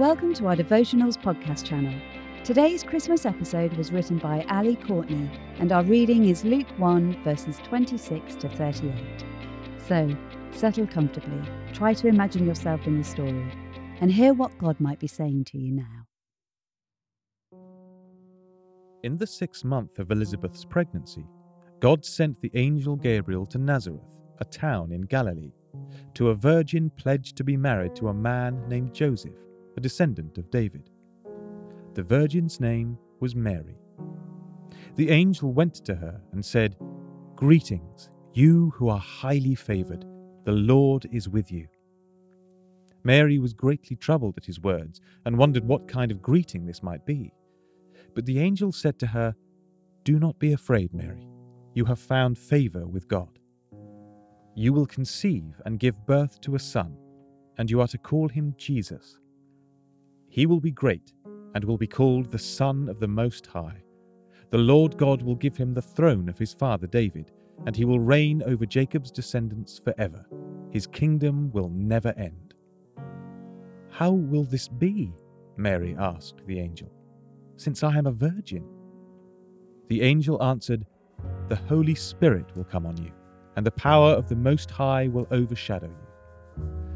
Welcome to our Devotionals podcast channel. Today's Christmas episode was written by Ali Courtney, and our reading is Luke 1, verses 26 to 38. So, settle comfortably, try to imagine yourself in the story, and hear what God might be saying to you now. In the sixth month of Elizabeth's pregnancy, God sent the angel Gabriel to Nazareth, a town in Galilee, to a virgin pledged to be married to a man named Joseph, a descendant of David. The virgin's name was Mary. The angel went to her and said, Greetings, you who are highly favoured, the Lord is with you. Mary was greatly troubled at his words and wondered what kind of greeting this might be. But the angel said to her, Do not be afraid, Mary. You have found favour with God. You will conceive and give birth to a son, and you are to call him Jesus. He will be great and will be called the Son of the Most High. The Lord God will give him the throne of his father David, and he will reign over Jacob's descendants forever. His kingdom will never end. How will this be? Mary asked the angel, since I am a virgin. The angel answered, The Holy Spirit will come on you, and the power of the Most High will overshadow you.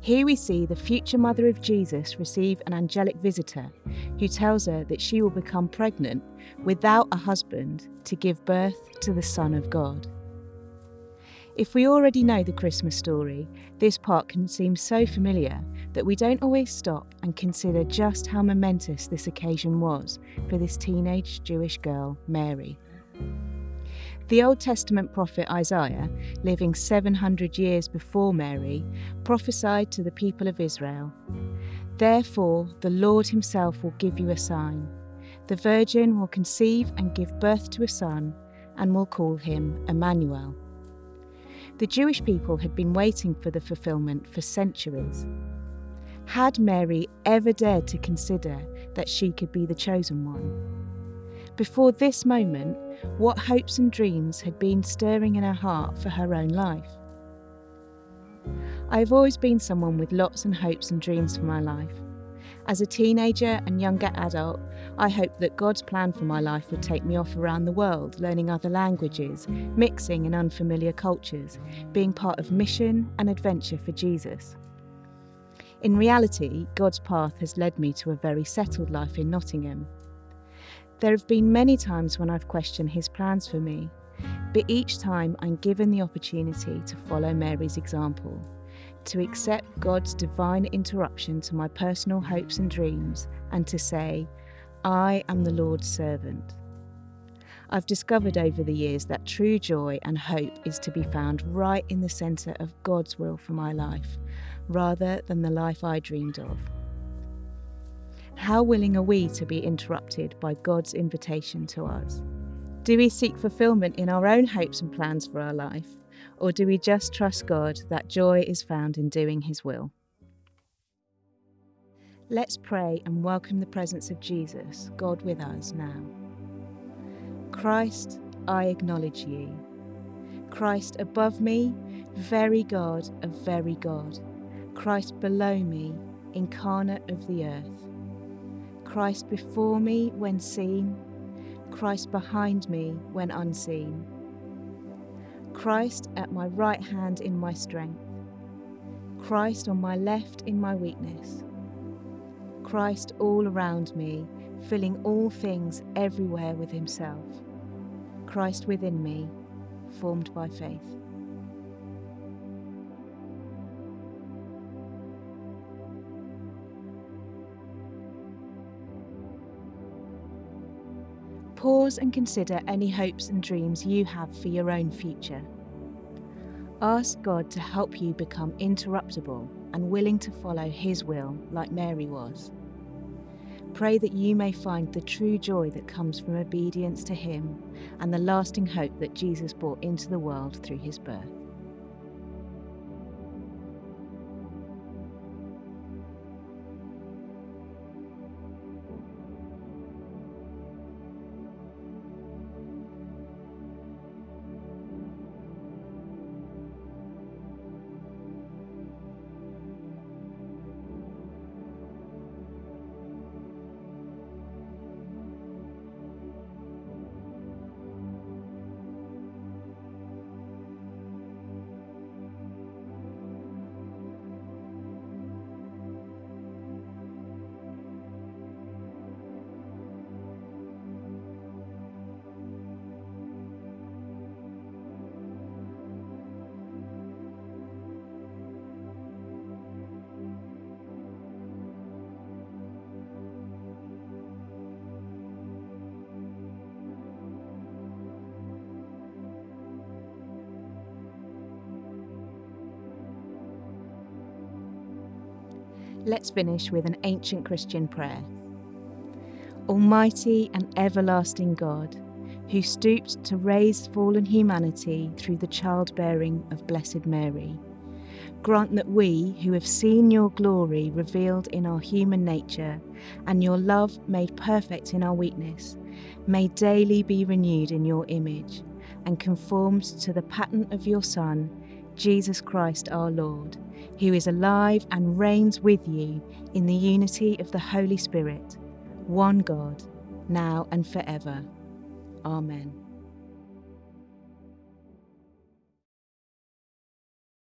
Here we see the future mother of Jesus receive an angelic visitor who tells her that she will become pregnant without a husband to give birth to the Son of God. If we already know the Christmas story, this part can seem so familiar that we don't always stop and consider just how momentous this occasion was for this teenage Jewish girl, Mary. The Old Testament prophet Isaiah, living 700 years before Mary, prophesied to the people of Israel Therefore, the Lord Himself will give you a sign. The virgin will conceive and give birth to a son, and will call him Emmanuel. The Jewish people had been waiting for the fulfillment for centuries. Had Mary ever dared to consider that she could be the chosen one? Before this moment, what hopes and dreams had been stirring in her heart for her own life? I have always been someone with lots and hopes and dreams for my life. As a teenager and younger adult, I hoped that God's plan for my life would take me off around the world, learning other languages, mixing in unfamiliar cultures, being part of mission and adventure for Jesus. In reality, God's path has led me to a very settled life in Nottingham, there have been many times when I've questioned his plans for me, but each time I'm given the opportunity to follow Mary's example, to accept God's divine interruption to my personal hopes and dreams, and to say, I am the Lord's servant. I've discovered over the years that true joy and hope is to be found right in the centre of God's will for my life, rather than the life I dreamed of. How willing are we to be interrupted by God's invitation to us? Do we seek fulfillment in our own hopes and plans for our life, or do we just trust God that joy is found in doing His will? Let's pray and welcome the presence of Jesus, God with us now. Christ, I acknowledge you. Christ above me, very God of very God. Christ below me, incarnate of the earth. Christ before me when seen, Christ behind me when unseen. Christ at my right hand in my strength, Christ on my left in my weakness, Christ all around me, filling all things everywhere with Himself, Christ within me, formed by faith. Pause and consider any hopes and dreams you have for your own future. Ask God to help you become interruptible and willing to follow His will like Mary was. Pray that you may find the true joy that comes from obedience to Him and the lasting hope that Jesus brought into the world through His birth. Let's finish with an ancient Christian prayer. Almighty and everlasting God, who stooped to raise fallen humanity through the childbearing of Blessed Mary, grant that we, who have seen your glory revealed in our human nature and your love made perfect in our weakness, may daily be renewed in your image and conformed to the pattern of your Son, Jesus Christ our Lord who is alive and reigns with you in the unity of the Holy Spirit, one God, now and forever. Amen.